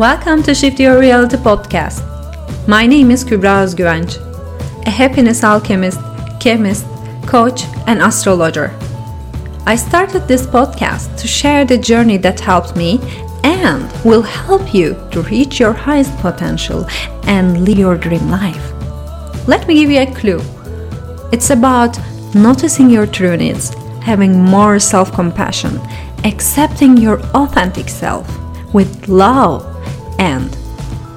Welcome to Shift Your Reality podcast. My name is Kübra Özgüvenç, a happiness alchemist, chemist, coach, and astrologer. I started this podcast to share the journey that helped me and will help you to reach your highest potential and live your dream life. Let me give you a clue. It's about noticing your true needs, having more self compassion, accepting your authentic self with love, and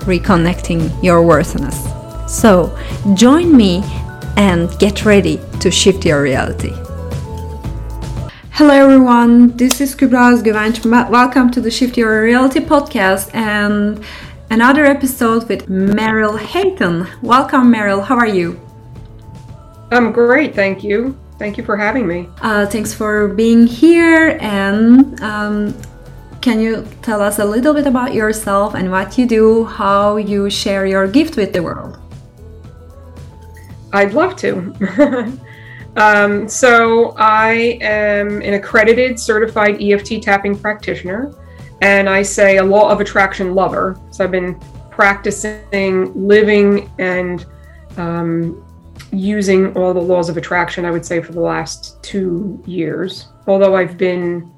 reconnecting your worthiness. So, join me and get ready to shift your reality. Hello everyone, this is Kübra Özgüvenç. Welcome to the Shift Your Reality podcast and another episode with Meryl Hayton. Welcome Meryl, how are you? I'm great, thank you. Thank you for having me. Uh, thanks for being here and um, can you tell us a little bit about yourself and what you do, how you share your gift with the world? I'd love to. Um, so I am an accredited certified EFT tapping practitioner, and I say a law of attraction lover. So I've been practicing, living, and um, using all the laws of attraction, I would say, for the last two years. Although I've been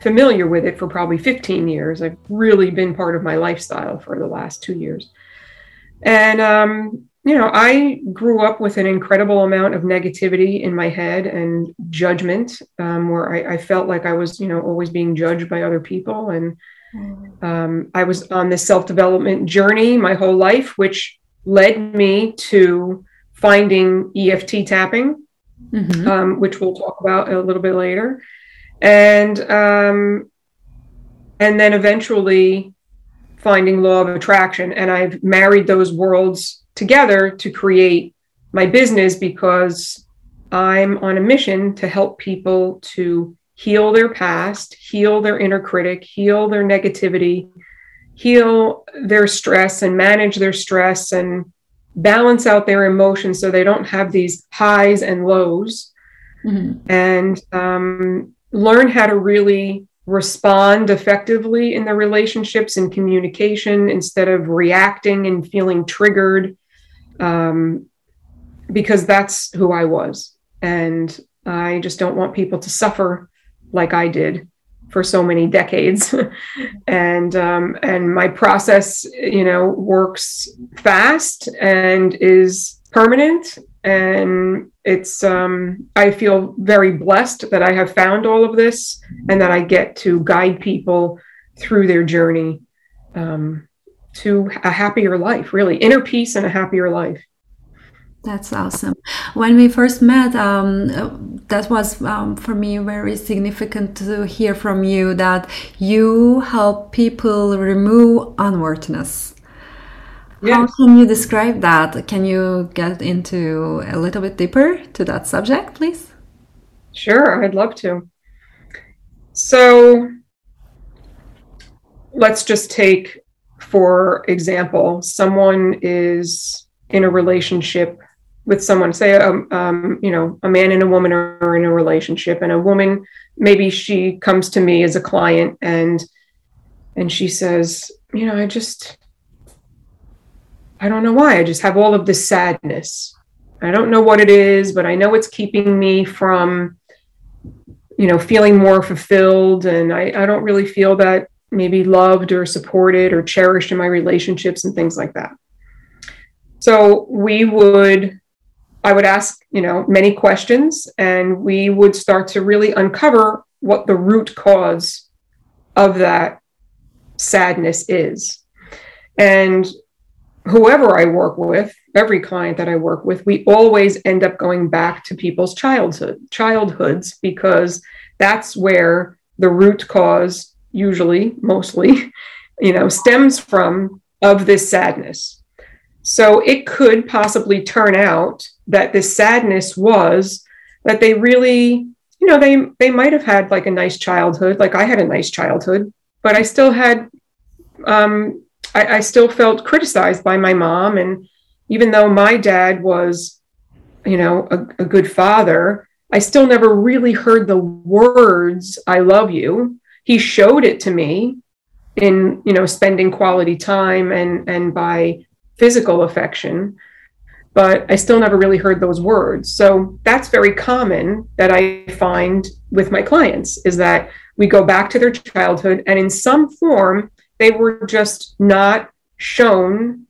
familiar with it for probably 15 years, I've really been part of my lifestyle for the last two years. And um, you know, I grew up with an incredible amount of negativity in my head and judgment, um, where I, I, felt like I was, you know, always being judged by other people. And mm. um, I was on this self development journey my whole life, which led me to finding EFT tapping, mm-hmm. um, which we'll talk about a little bit later. And, um, and then eventually finding law of attraction. And I've married those worlds together to create my business because I'm on a mission to help people to heal their past, heal their inner critic, heal their negativity, heal their stress and manage their stress and balance out their emotions so they don't have these highs and lows mm-hmm. and um, learn how to really respond effectively in the relationships and communication instead of reacting and feeling triggered um, because that's who I was. And I just don't want people to suffer like I did for so many decades. and um, and my process, you know, works fast and is permanent. And it's um, I feel very blessed that I have found all of this and that I get to guide people through their journey. Um, to a happier life, really inner peace and a happier life. That's awesome. When we first met, um, that was um, for me very significant to hear from you that you help people remove unworthiness. Yes. How can you describe that? Can you get into a little bit deeper to that subject, please? Sure, I'd love to. So let's just take for example, someone is in a relationship with someone, say, um, um, you know, a man and a woman are in a relationship, and a woman, maybe she comes to me as a client and and she says, you know, I just, I don't know why. I just have all of this sadness. I don't know what it is, but I know it's keeping me from, you know, feeling more fulfilled. And I, I don't really feel that maybe loved or supported or cherished in my relationships and things like that. So we would, I would ask, you know, many questions and we would start to really uncover what the root cause of that sadness is. And whoever I work with, every client that I work with, we always end up going back to people's childhood, childhoods, because that's where the root cause usually, mostly, you know, stems from of this sadness. So it could possibly turn out that this sadness was that they really, you know, they they might have had like a nice childhood, like I had a nice childhood, but I still had um I, I still felt criticized by my mom. And even though my dad was, you know, a, a good father, I still never really heard the words, I love you he showed it to me in you know spending quality time and and by physical affection but I still never really heard those words. So that's very common that I find with my clients is that we go back to their childhood and in some form they were just not shown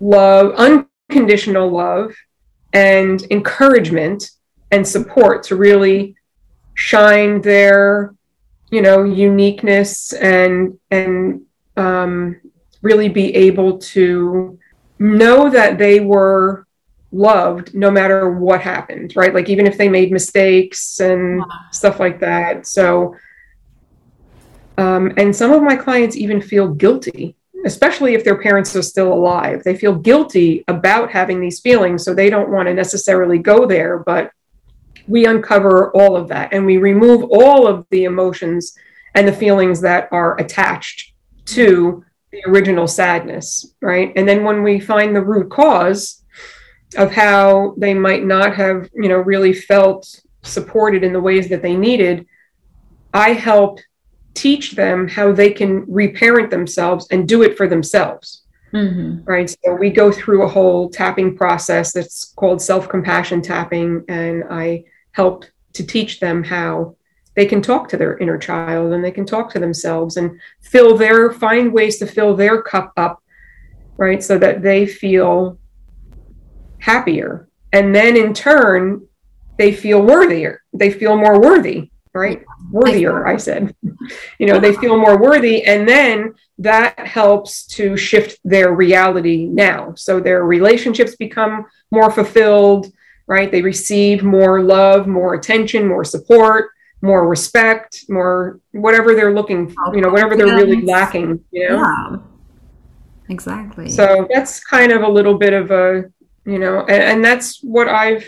love, unconditional love and encouragement and support to really shine their you know uniqueness and and um, really be able to know that they were loved no matter what happened, right? Like even if they made mistakes and stuff like that. So, um, and some of my clients even feel guilty, especially if their parents are still alive. They feel guilty about having these feelings, so they don't want to necessarily go there. But we uncover all of that and we remove all of the emotions and the feelings that are attached to the original sadness, right? And then when we find the root cause of how they might not have, you know, really felt supported in the ways that they needed, I help teach them how they can reparent themselves and do it for themselves. Mm-hmm. Right. So we go through a whole tapping process that's called self compassion tapping. And I help to teach them how they can talk to their inner child and they can talk to themselves and fill their find ways to fill their cup up right so that they feel happier and then in turn they feel worthier they feel more worthy right worthier i said you know they feel more worthy and then that helps to shift their reality now so their relationships become more fulfilled right they receive more love more attention more support more respect, more whatever they're looking, for, you know, whatever they're really lacking, you know. Yeah. Exactly. So that's kind of a little bit of a, you know, and, and that's what I've,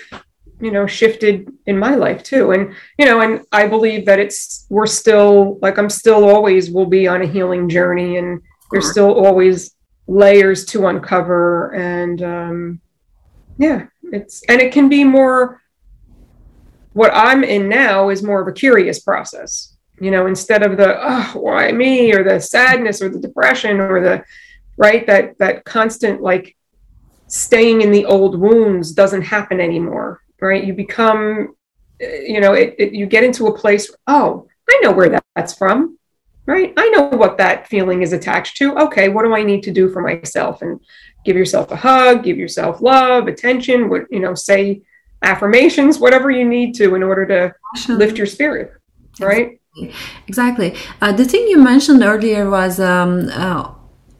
you know, shifted in my life too. And, you know, and I believe that it's, we're still, like, I'm still always will be on a healing journey and there's still always layers to uncover. And, um, yeah, it's, and it can be more, what I'm in now is more of a curious process, you know, instead of the, oh, why me or the sadness or the depression or the, right, that, that constant like staying in the old wounds doesn't happen anymore, right? You become, you know, it, it you get into a place, oh, I know where that, that's from, right? I know what that feeling is attached to. Okay, what do I need to do for myself? And give yourself a hug, give yourself love, attention, what, you know, say, affirmations, whatever you need to in order to lift your spirit, right? Exactly. Uh, the thing you mentioned earlier was um, uh,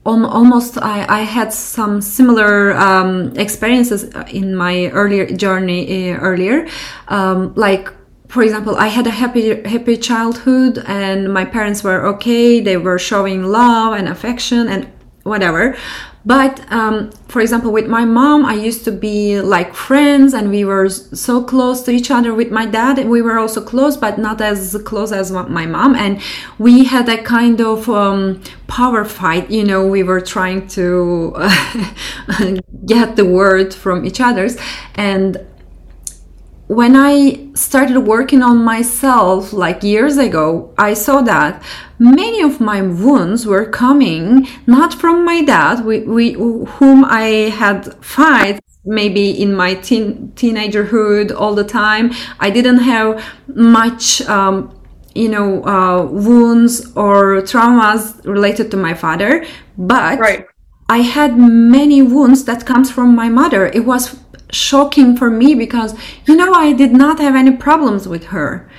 almost I, I, had some similar um, experiences in my earlier journey uh, earlier, um, like for example, I had a happy happy childhood, and my parents were okay. They were showing love and affection and whatever. But um, for example, with my mom, I used to be like friends and we were so close to each other. With my dad, we were also close, but not as close as my mom. And we had a kind of um, power fight. You know, we were trying to get the word from each other's. And when I started working on myself like years ago, I saw that many of my wounds were coming not from my dad, we, we, whom I had fight maybe in my teen, teenagerhood all the time. I didn't have much. Um, you know uh, wounds or traumas related to my father but right. i had many wounds that comes from my mother it was shocking for me because you know I did not have any problems with her,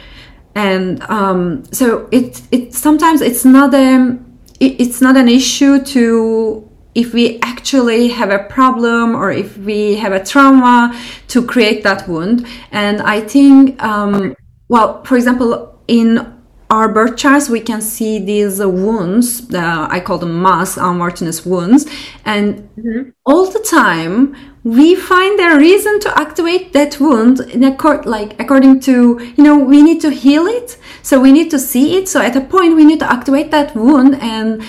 and um, so it it sometimes it's not a it, it's not an issue to if we actually have a problem or if we have a trauma to create that wound. And i think um, well for example in our birth charts, we can see these uh, wounds. Uh, I call them mass unworthiness wounds, and mm-hmm. all the time we find a reason to activate that wound in accord, like according to you know we need to heal it. So we need to see it. So at a point we need to activate that wound and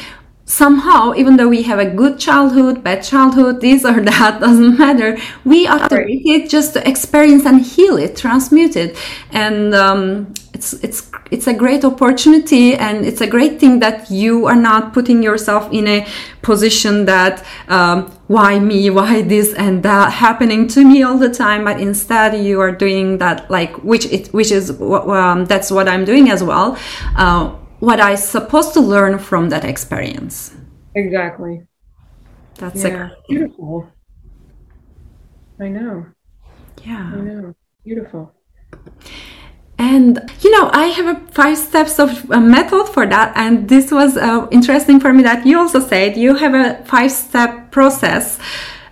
somehow even though we have a good childhood bad childhood this or that doesn't matter we activate it just to experience and heal it transmute it and um, it's it's it's a great opportunity and it's a great thing that you are not putting yourself in a position that um, why me why this and that happening to me all the time but instead you are doing that like which it which is um, that's what i'm doing as well uh, what i supposed to learn from that experience. Exactly. That's yeah. a beautiful. I know. Yeah. I know. Beautiful and you know i have a five steps of a method for that. And this was uh, interesting for me that you also said you have a five step process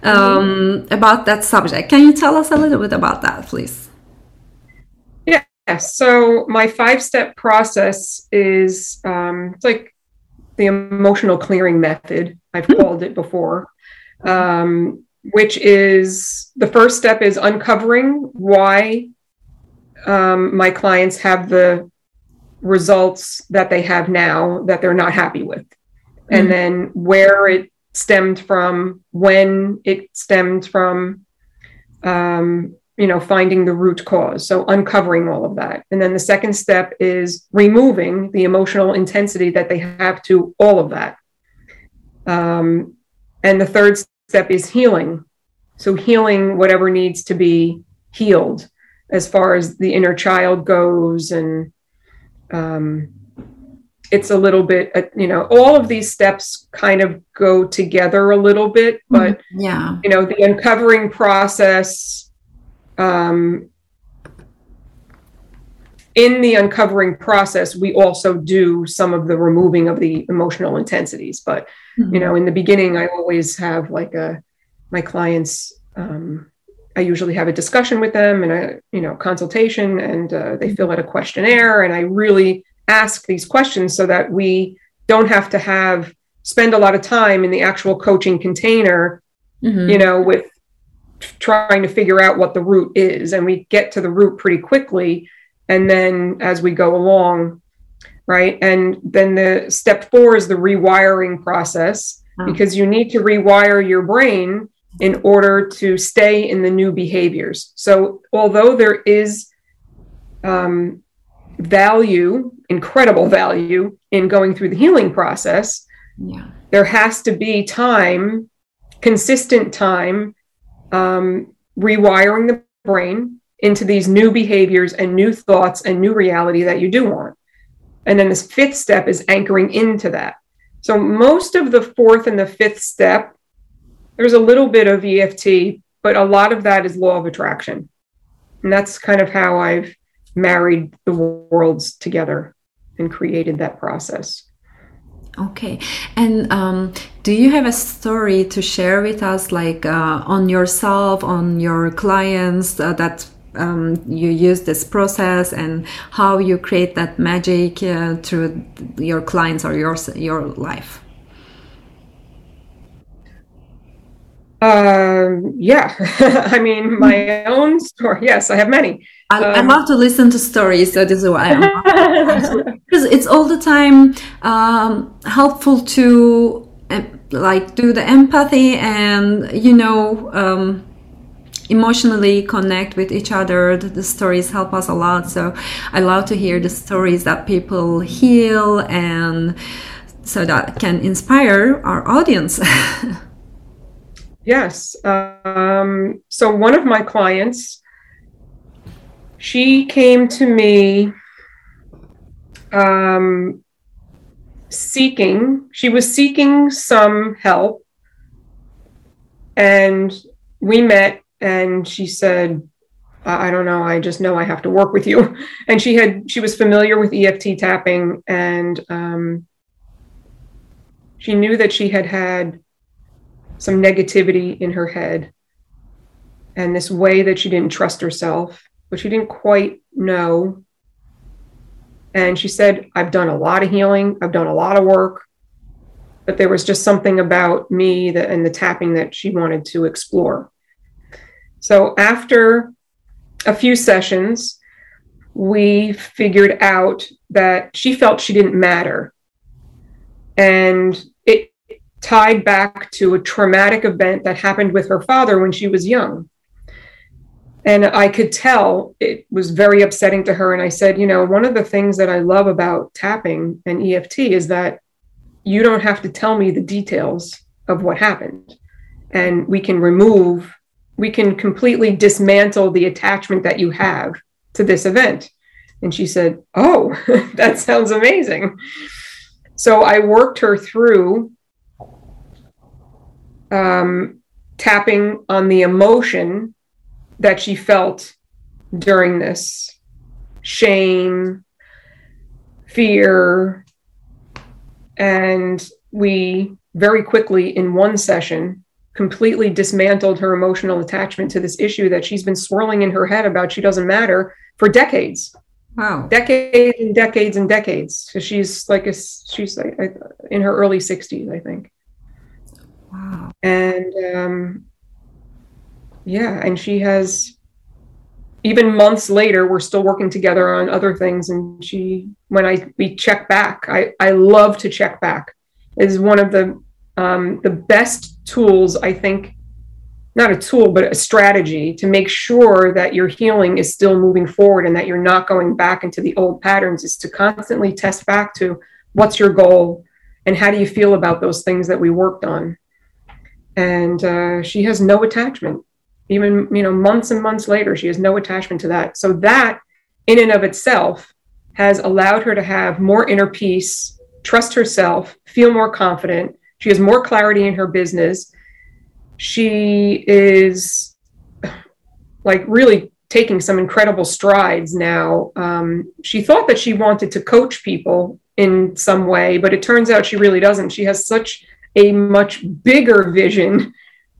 um, about that subject. Can you tell us a little bit about that please? Yeah. So my five step process is um, it's like the emotional clearing method. I've mm-hmm. called it before. Um, which is the first step is uncovering why um, my clients have the results that they have now that they're not happy with. Mm-hmm. And then where it stemmed from, when it stemmed from, um, you know, finding the root cause. So uncovering all of that. And then the second step is removing the emotional intensity that they have to all of that. Um, and the third step is healing. So healing whatever needs to be healed as far as the inner child goes and um, it's a little bit uh, you know all of these steps kind of go together a little bit mm-hmm. but yeah you know the uncovering process um, in the uncovering process we also do some of the removing of the emotional intensities but mm-hmm. you know in the beginning i always have like a my clients um, I usually have a discussion with them and a you know consultation, and uh, they fill out a questionnaire, and I really ask these questions so that we don't have to have spend a lot of time in the actual coaching container, mm-hmm. you know, with trying to figure out what the root is, and we get to the root pretty quickly, and then as we go along, right, and then the step four is the rewiring process oh. because you need to rewire your brain in order to stay in the new behaviors. So, although there is um, value, incredible value in going through the healing process, yeah. there has to be time, consistent time, um, rewiring the brain into these new behaviors and new thoughts and new reality that you do want. And then this fifth step is anchoring into that. So, most of the fourth and the fifth step there's a little bit of EFT, but a lot of that is law of attraction. And that's kind of how I've married the worlds together and created that process. Okay. And um, do you have a story to share with us, like uh, on yourself, on your clients, uh, that um, you use this process and how you create that magic uh, through your clients or your, your life? Um, yeah, I mean, my own story. Yes, I have many. I, um, I love to listen to stories, so this is why I'm because it's all the time um, helpful to uh, like do the empathy and you know um, emotionally connect with each other. The, the, stories help us a lot. So I love to hear the stories that people heal and so that can inspire our audience. Yes. Um, so one of my clients, she came to me um, seeking, she was seeking some help. And we met, and she said, I don't know. I just know I have to work with you. And she had, she was familiar with EFT tapping, and um, she knew that she had had some negativity in her head and this way that she didn't trust herself, but she didn't quite know. And she said, I've done a lot of healing, I've done a lot of work, but there was just something about me that, and the tapping that she wanted to explore. So after a few sessions, we figured out that she felt she didn't matter. And tied back to a traumatic event that happened with her father when she was young. And I could tell it was very upsetting to her. And I said, you know, one of the things that I love about tapping and EFT is that you don't have to tell me the details of what happened. And we can remove, we can completely dismantle the attachment that you have to this event. And she said, Oh, that sounds amazing. So I worked her through um, tapping on the emotion that she felt during this shame, fear, and we very quickly, in one session, completely dismantled her emotional attachment to this issue that she's been swirling in her head about she doesn't matter for decades. Wow. Decades and decades and decades. So she's like a, she's like in her early 60s, I think. And um, yeah, and she has even months later, we're still working together on other things. And she, when I we check back, I I love to check back. It is one of the um, the best tools I think not a tool, but a strategy to make sure that your healing is still moving forward and that you're not going back into the old patterns is to constantly test back to what's your goal and how do you feel about those things that we worked on. And uh, she has no attachment. Even you know, months and months later, she has no attachment to that. So that, in and of itself, has allowed her to have more inner peace, trust herself, feel more confident. She has more clarity in her business she is like really taking some incredible strides now. Um, she thought that she wanted to coach people in some way, but it turns out she really doesn't. She has such a much bigger vision,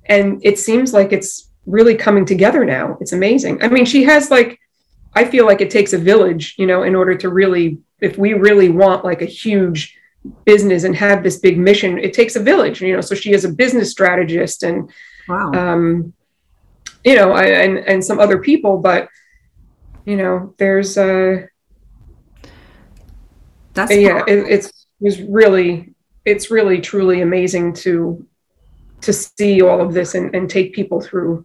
and it seems like it's really coming together now. It's amazing. I mean, she has like, I feel like it takes a village, you know, in order to really, if we really want like a huge business and have this big mission it takes a village you know so she is a business strategist and wow. um you know and and some other people but you know there's uh that's yeah it, it's it was really it's really truly amazing to to see all of this and, and take people through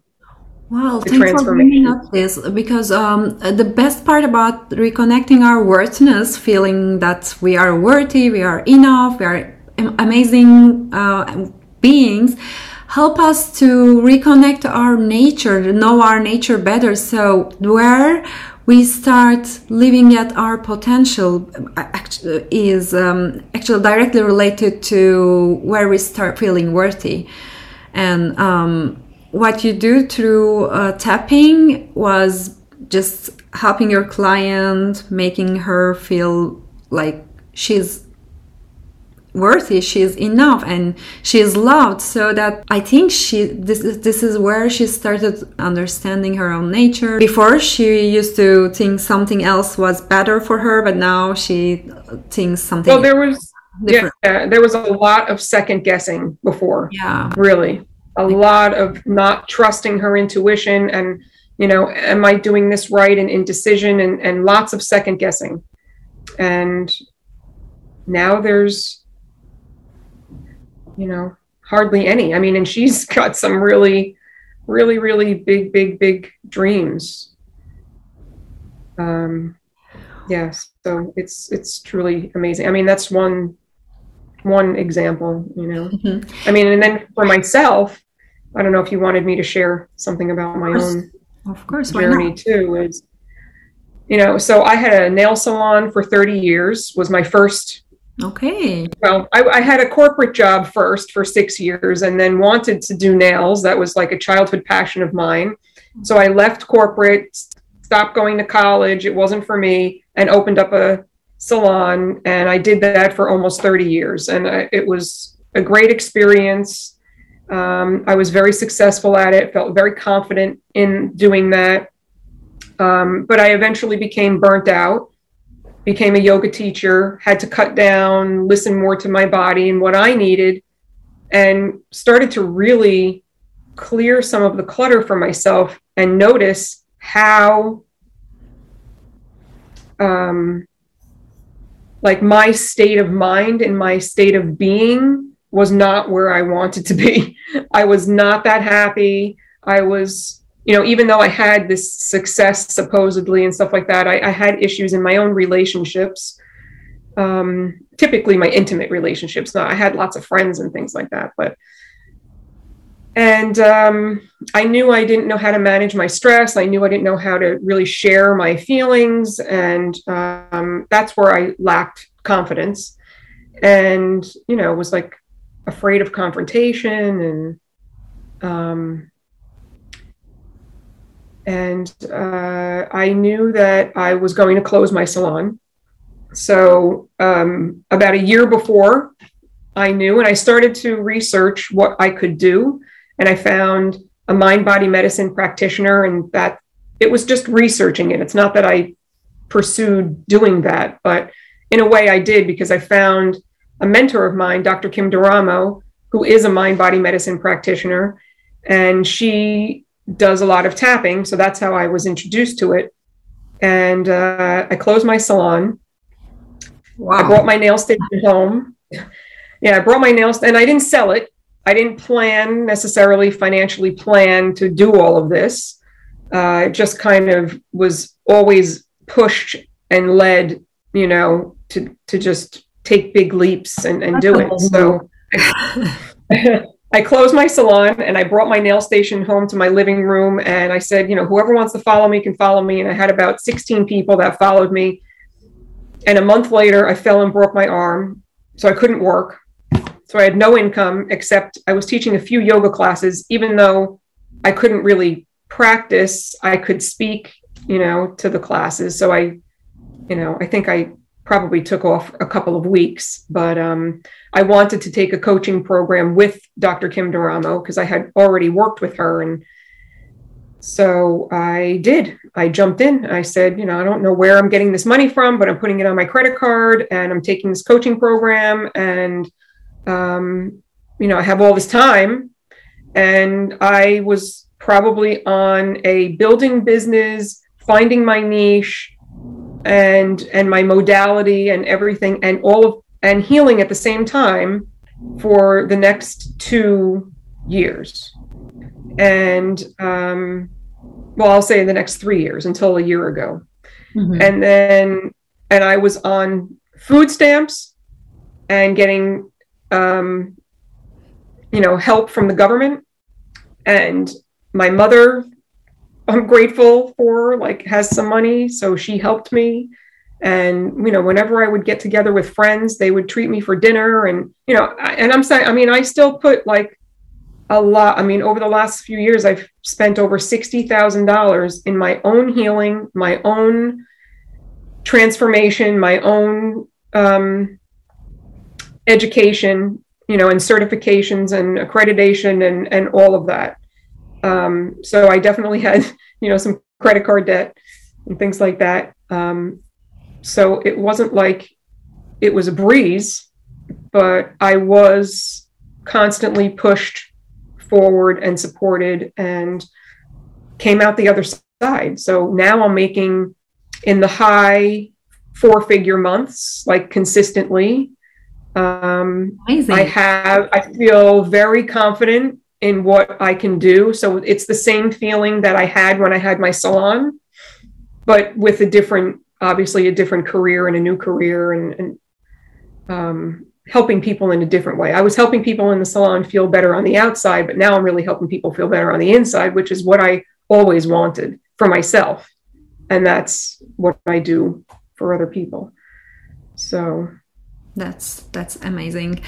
Wow, thanks for bringing up this because um, the best part about reconnecting our worthiness, feeling that we are worthy, we are enough, we are amazing uh, beings, help us to reconnect our nature, know our nature better. So where we start living at our potential is um, actually directly related to where we start feeling worthy, and um, what you do through uh, tapping was just helping your client, making her feel like she's worthy she's enough and she's loved. So that i think she this is this is where she started understanding her own nature. Before she used to think something else was better for her but now she thinks something well there was different. yeah there was a lot of second guessing before yeah. really. A lot of not trusting her intuition and you know am i doing this right and indecision and, and lots of second guessing. And now there's you know hardly any i mean and she's got some really really really big big big dreams um yes so it's it's truly amazing i mean that's one one example you know mm-hmm. i mean and then for myself I don't know if you wanted me to share something about my own of course journey too. Is you know, so I had a nail salon for 30 years. Was my first. Okay. Well, I, I had a corporate job first for six years, and then wanted to do nails. That was like a childhood passion of mine. So I left corporate, stopped going to college. It wasn't for me, and opened up a salon. And I did that for almost 30 years, and I, it was a great experience um, I was very successful at it, felt very confident in doing that. Um, but I eventually became burnt out, became a yoga teacher, had to cut down, listen more to my body and what I needed, and started to really clear some of the clutter for myself and notice how um, like my state of mind and my state of being was not where I wanted to be. I was not that happy. I was you know, even though I had this success supposedly and stuff like that, I, I had issues in my own relationships. Um, typically, my intimate relationships. Now, I had lots of friends and things like that, but and um, I knew I didn't know how to manage my stress. I knew I didn't know how to really share my feelings, and um, that's where I lacked confidence, and you know, was like afraid of confrontation and um, and uh, I knew that I was going to close my salon. So, um, about a year before, I knew, and I started to research what I could do. And I found a mind body medicine practitioner, and that it was just researching it. It's not that I pursued doing that, but in a way I did because I found a mentor of mine, Dr. Kim D'Eramo, who is a mind body medicine practitioner. And she does a lot of tapping. So that's how I was introduced to it. And uh, I closed my salon. Wow. I brought my nail station home. Yeah, I brought my nails and I didn't sell it. I didn't plan necessarily financially plan to do all of this. Uh, it just kind of was always pushed and led, you know, to to just take big leaps and, and do it. So I closed my salon and I brought my nail station home to my living room. And I said, you know, whoever wants to follow me can follow me. And I had about 16 people that followed me. And a month later, I fell and broke my arm. So I couldn't work. So I had no income except I was teaching a few yoga classes, even though I couldn't really practice. I could speak, you know, to the classes. So I, you know, I think I probably took off a couple of weeks, but um, I wanted to take a coaching program with Dr. Kim D'Eramo because I had already worked with her. And so I did. I jumped in. I said, you know, I don't know where I'm getting this money from, but I'm putting it on my credit card and I'm taking this coaching program. And, um, you know, I have all this time. And I was probably on a building business, finding my niche and and my modality and everything and all of and healing at the same time for the next two years and um, well i'll say the next three years until a year ago mm-hmm. and then and i was on food stamps and getting um, you know help from the government and my mother I'm grateful for like has some money, so she helped me. And you know, whenever I would get together with friends, they would treat me for dinner, and you know, and I'm saying, I mean, I still put like a lot. I mean, over the last few years, I've spent over sixty thousand dollars in my own healing, my own transformation, my own um, education, you know, and certifications and accreditation and and all of that. Um, so I definitely had, you know, some credit card debt and things like that. Um, so it wasn't like it was a breeze, but I was constantly pushed forward and supported and came out the other side. So now I'm making in the high four figure months, like consistently. Um, Amazing. I have, I feel very confident in what I can do. So it's the same feeling that I had when I had my salon, but with a different, obviously, a different career and a new career and, and um, helping people in a different way. I was helping people in the salon feel better on the outside, but now I'm really helping people feel better on the inside, which is what I always wanted for myself. And that's what I do for other people. So that's that's amazing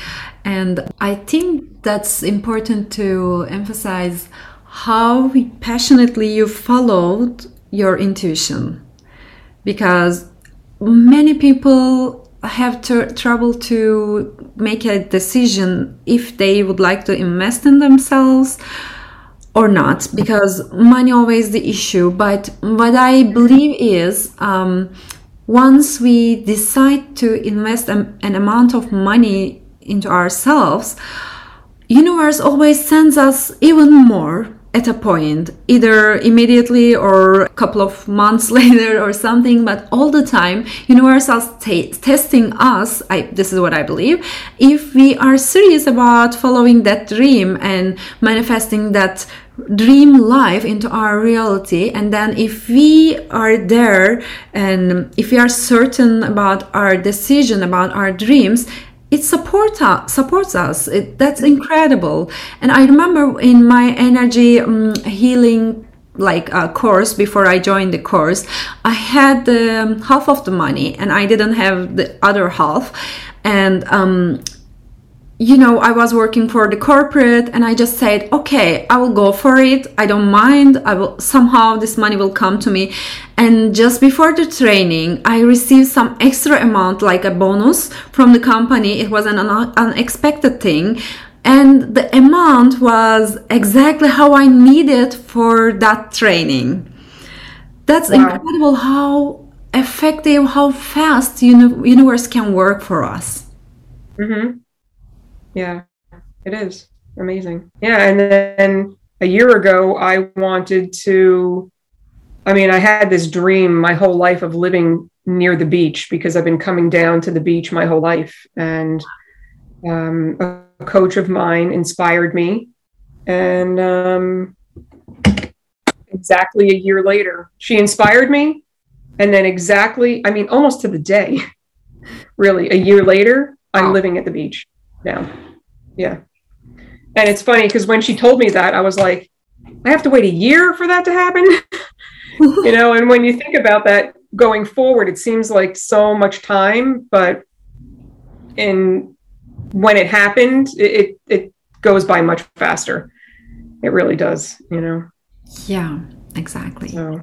and i think that's important to emphasize how passionately you followed your intuition because many people have tr- trouble to make a decision if they would like to invest in themselves or not because money always the issue. But what i believe is um, once we decide to invest an, an amount of money into ourselves universe always sends us even more at a point either immediately or a couple of months later or something but all the time universe is t- testing us I, this is what i believe if we are serious about following that dream and manifesting that dream life into our reality and then if we are there and if we are certain about our decision about our dreams it support us, supports us it, that's incredible and i remember in my energy um, healing like a course before I joined the course, I had um, half of the money and I didn't have the other half. And um, you know, I was working for the corporate and I just said, okay, I will go for it. I don't mind. I will somehow this money will come to me. And just before the training, I received some extra amount, like a bonus from the company. It was an un- unexpected thing and the amount was exactly how I needed for that training. That's wow. incredible how effective, how fast uni- universe can work for us. Mm-hmm. Yeah, it is amazing. Yeah, and then a year ago, I wanted to. I mean, I had this dream my whole life of living near the beach because I've been coming down to the beach my whole life, and um, a coach of mine inspired me. And um, exactly a year later, she inspired me. And then, exactly, I mean, almost to the day, really, a year later, I'm wow. living at the beach now. Yeah. And it's funny because when she told me that, I was like, I have to wait a year for that to happen. you know, and when you think about that going forward, it seems like so much time, but in when it happened, it, it, it goes by much faster. It really does, you know. Yeah, exactly. So.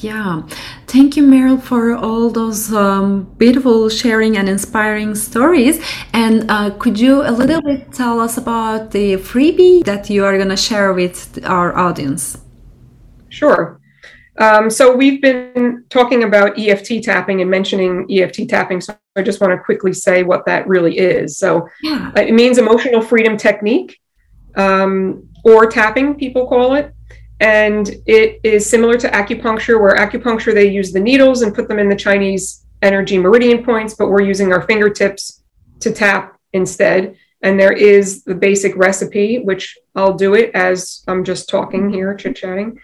Yeah, thank you, Meryl, for all those um, beautiful sharing and inspiring stories. And uh, could you a little bit tell us about the freebie that you are going to share with our audience? Sure. Um, so we've been talking about EFT tapping and mentioning EFT tapping. So I just want to quickly say what that really is. So yeah. Uh, it means emotional freedom technique, um, or tapping, people call it. And it is similar to acupuncture, where acupuncture they use the needles and put them in the Chinese energy meridian points, but we're using our fingertips to tap instead. And there is the basic recipe, which I'll do it as I'm just talking here, chit chatting.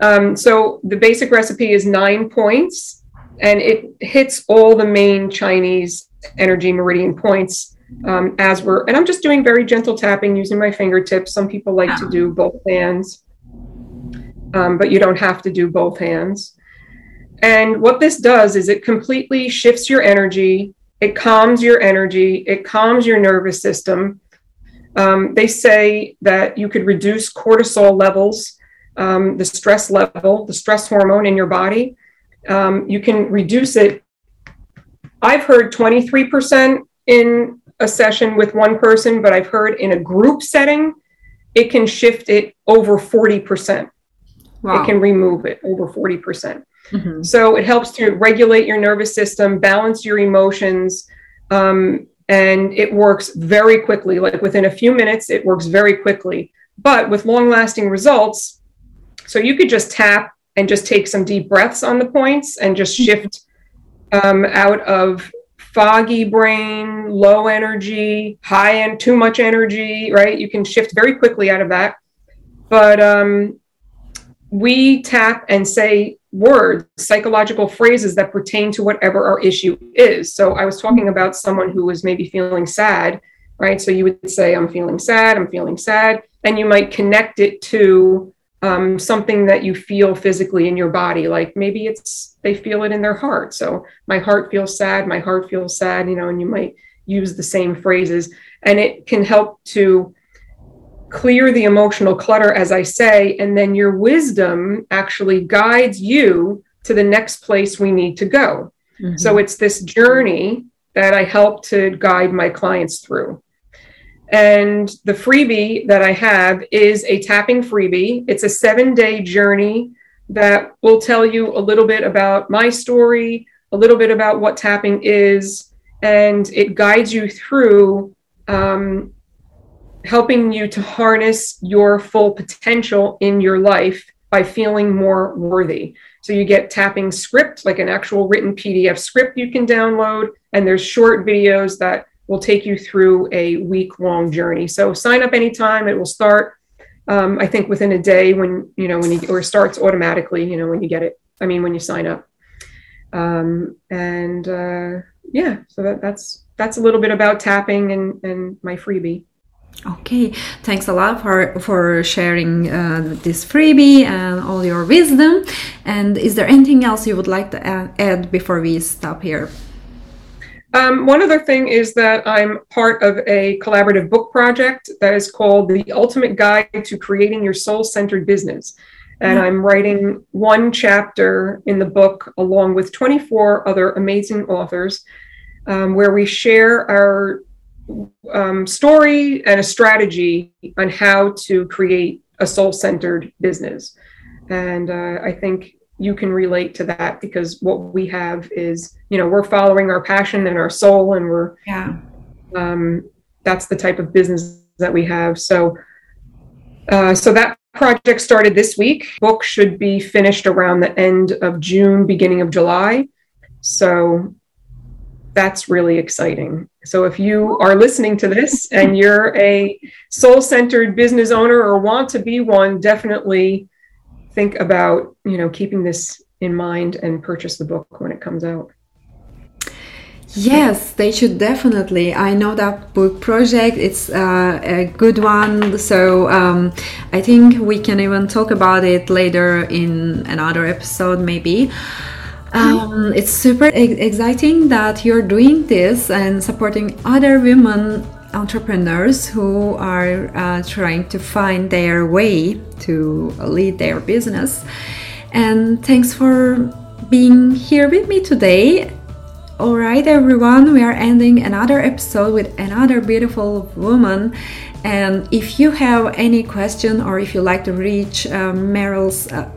Um, so the basic recipe is nine points and it hits all the main Chinese energy meridian points um, as we're, and I'm just doing very gentle tapping using my fingertips. Some people like to do both hands, um, but you don't have to do both hands. And what this does is it completely shifts your energy, it calms your energy, it calms your nervous system. Um, they say that you could reduce cortisol levels um, the stress level, the stress hormone in your body. Um, you can reduce it. I've heard 23% in a session with one person, but I've heard in a group setting, it can shift it over 40%. Wow. It can remove it over 40%. percent mm hmm So it helps to regulate your nervous system, balance your emotions, um, and it works very quickly. Like within a few minutes, it works very quickly. But with long lasting results, so you could just tap and just take some deep breaths on the points and just mm-hmm. shift um, out of foggy brain, low energy, high and too much energy, right? You can shift very quickly out of that. But um, we tap and say words, psychological phrases that pertain to whatever our issue is. So I was talking about someone who was maybe feeling sad, right? So you would say, I'm feeling sad, I'm feeling sad. And you might connect it to um, something that you feel physically in your body. Like maybe it's they feel it in their heart. So my heart feels sad, my heart feels sad, you know, and you might use the same phrases. And it can help to clear the emotional clutter, as I say, and then your wisdom actually guides you to the next place we need to go. Mm-hmm. So it's this journey that I help to guide my clients through. And the freebie that I have is a tapping freebie. It's a seven day journey that will tell you a little bit about my story, a little bit about what tapping is, and it guides you through um, helping you to harness your full potential in your life by feeling more worthy. So you get tapping script, like an actual written PDF script you can download, and there's short videos that will take you through a week long journey. So sign up anytime. It will start Um, I think within a day when you know when you or starts automatically, you know when you get it. I mean when you sign up. Um, and uh, yeah, so that, that's that's a little bit about tapping and and my freebie. Okay, thanks a lot for for sharing uh, this freebie and all your wisdom. And is there anything else you would like to add before we stop here? Um, one other thing is that I'm part of a collaborative book project that is called The Ultimate Guide to Creating Your Soul Centered Business. And I'm writing one chapter in the book along with 24 other amazing authors um, where we share our um, story and a strategy on how to create a soul centered business. And uh, I think you can relate to that because what we have is, you know, we're following our passion and our soul, and we're, yeah, um, that's the type of business that we have. So, uh, so that project started this week. Book should be finished around the end of June, beginning of July. So that's really exciting. So if you are listening to this and you're a soul centered business owner or want to be one, definitely think about, you know, keeping this in mind and purchase the book when it comes out. Yes, they should definitely. I know that book project. It's uh, a good one. So um, I think we can even talk about it later in another episode, maybe. Um, it's super exciting that you're doing this and supporting other women entrepreneurs who are uh, trying to find their way to lead their business. And thanks for being here with me today. All right, everyone, we are ending another episode with another beautiful woman. And if you have any question or if you like to reach uh, Meryl's uh,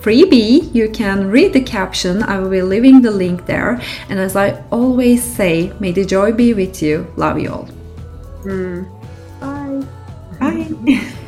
freebie, you can read the caption. I will be leaving the link there. And as I always say, may the joy be with you. Love you all. Mm. Bye. Bye.